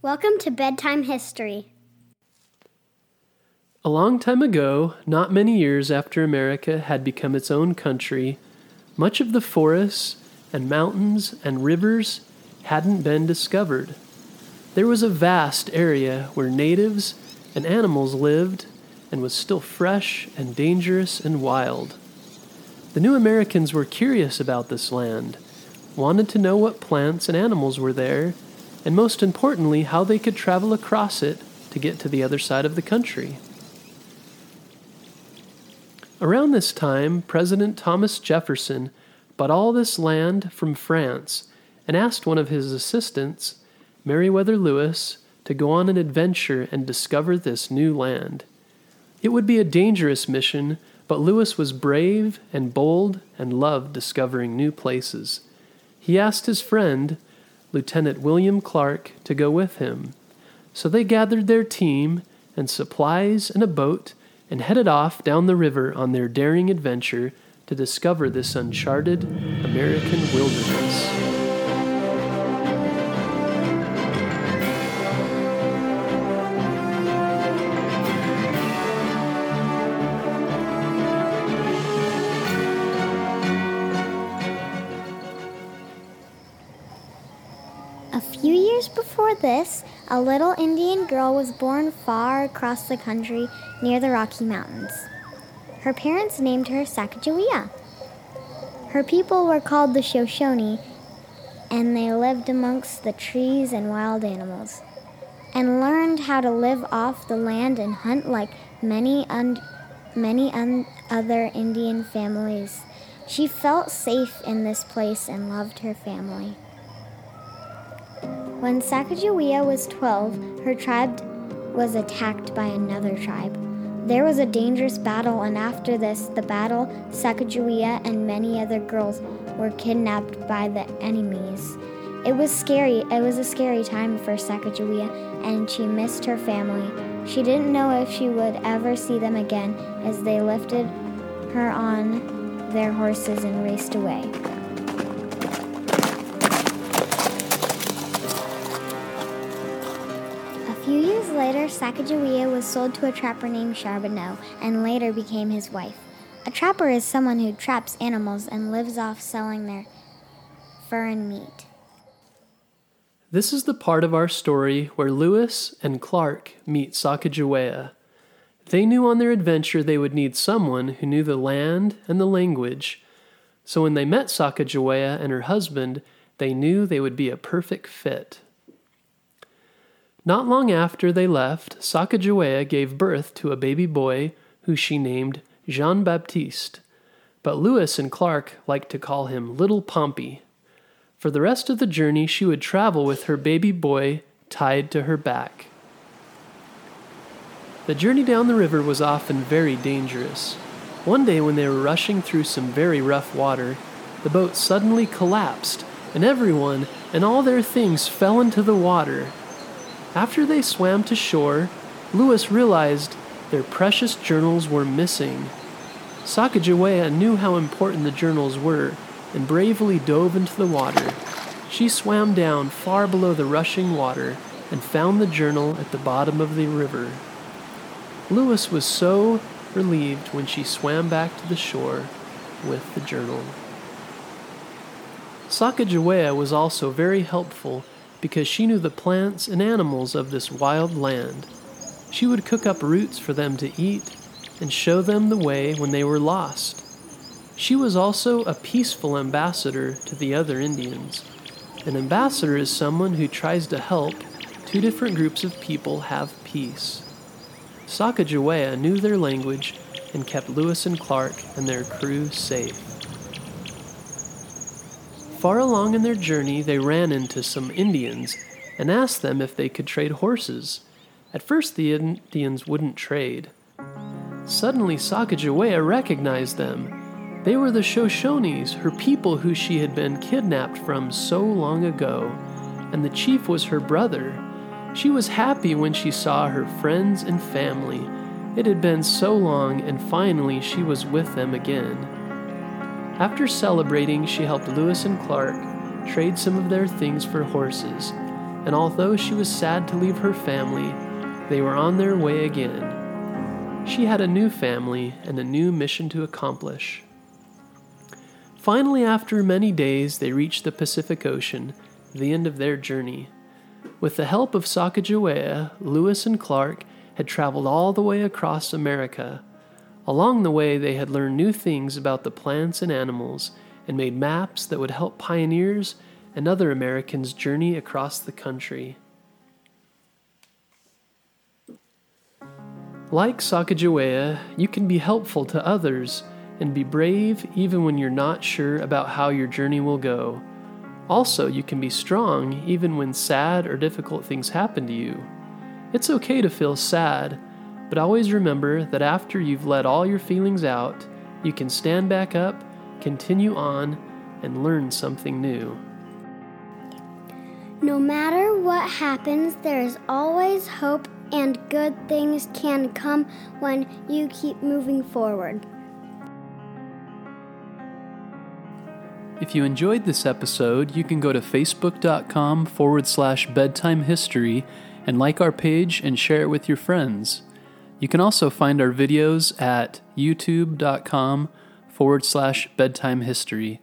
Welcome to Bedtime History. A long time ago, not many years after America had become its own country, much of the forests and mountains and rivers hadn't been discovered. There was a vast area where natives and animals lived and was still fresh and dangerous and wild. The new Americans were curious about this land, wanted to know what plants and animals were there, and most importantly, how they could travel across it to get to the other side of the country. Around this time, President Thomas Jefferson bought all this land from France and asked one of his assistants, Meriwether Lewis, to go on an adventure and discover this new land. It would be a dangerous mission, but Lewis was brave and bold and loved discovering new places. He asked his friend, Lieutenant William Clark, to go with him. So they gathered their team and supplies and a boat and headed off down the river on their daring adventure to discover this uncharted American wilderness. A few years before this, a little Indian girl was born far across the country near the Rocky Mountains. Her parents named her Sacagawea. Her people were called the Shoshone, and they lived amongst the trees and wild animals, and learned how to live off the land and hunt like many un- many un- other Indian families. She felt safe in this place and loved her family. When Sacagawea was 12, her tribe was attacked by another tribe. There was a dangerous battle, and after this, the battle, Sacagawea and many other girls were kidnapped by the enemies. It was scary. It was a scary time for Sacagawea, and she missed her family. She didn't know if she would ever see them again as they lifted her on their horses and raced away. Later, Sacagawea was sold to a trapper named Charbonneau and later became his wife. A trapper is someone who traps animals and lives off selling their fur and meat. This is the part of our story where Lewis and Clark meet Sacagawea. They knew on their adventure they would need someone who knew the land and the language. So when they met Sacagawea and her husband, they knew they would be a perfect fit. Not long after they left, Sacagawea gave birth to a baby boy who she named Jean Baptiste, but Lewis and Clark liked to call him Little Pompey. For the rest of the journey, she would travel with her baby boy tied to her back. The journey down the river was often very dangerous. One day, when they were rushing through some very rough water, the boat suddenly collapsed, and everyone and all their things fell into the water. After they swam to shore, Lewis realized their precious journals were missing. Sacagawea knew how important the journals were and bravely dove into the water. She swam down far below the rushing water and found the journal at the bottom of the river. Lewis was so relieved when she swam back to the shore with the journal. Sacagawea was also very helpful because she knew the plants and animals of this wild land. She would cook up roots for them to eat and show them the way when they were lost. She was also a peaceful ambassador to the other Indians. An ambassador is someone who tries to help two different groups of people have peace. Sacagawea knew their language and kept Lewis and Clark and their crew safe. Far along in their journey, they ran into some Indians and asked them if they could trade horses. At first, the Indians wouldn't trade. Suddenly, Sacagawea recognized them. They were the Shoshones, her people who she had been kidnapped from so long ago, and the chief was her brother. She was happy when she saw her friends and family. It had been so long, and finally she was with them again. After celebrating, she helped Lewis and Clark trade some of their things for horses. and although she was sad to leave her family, they were on their way again. She had a new family and a new mission to accomplish. Finally, after many days, they reached the Pacific Ocean, the end of their journey. With the help of Sacagawea, Lewis and Clark had traveled all the way across America. Along the way, they had learned new things about the plants and animals and made maps that would help pioneers and other Americans journey across the country. Like Sacagawea, you can be helpful to others and be brave even when you're not sure about how your journey will go. Also, you can be strong even when sad or difficult things happen to you. It's okay to feel sad, but always remember that after you've let all your feelings out, you can stand back up, continue on, and learn something new. No matter what happens, there is always hope, and good things can come when you keep moving forward. If you enjoyed this episode, you can go to facebook.com forward slash bedtime history and like our page and share it with your friends. You can also find our videos at youtube.com forward slash bedtime history.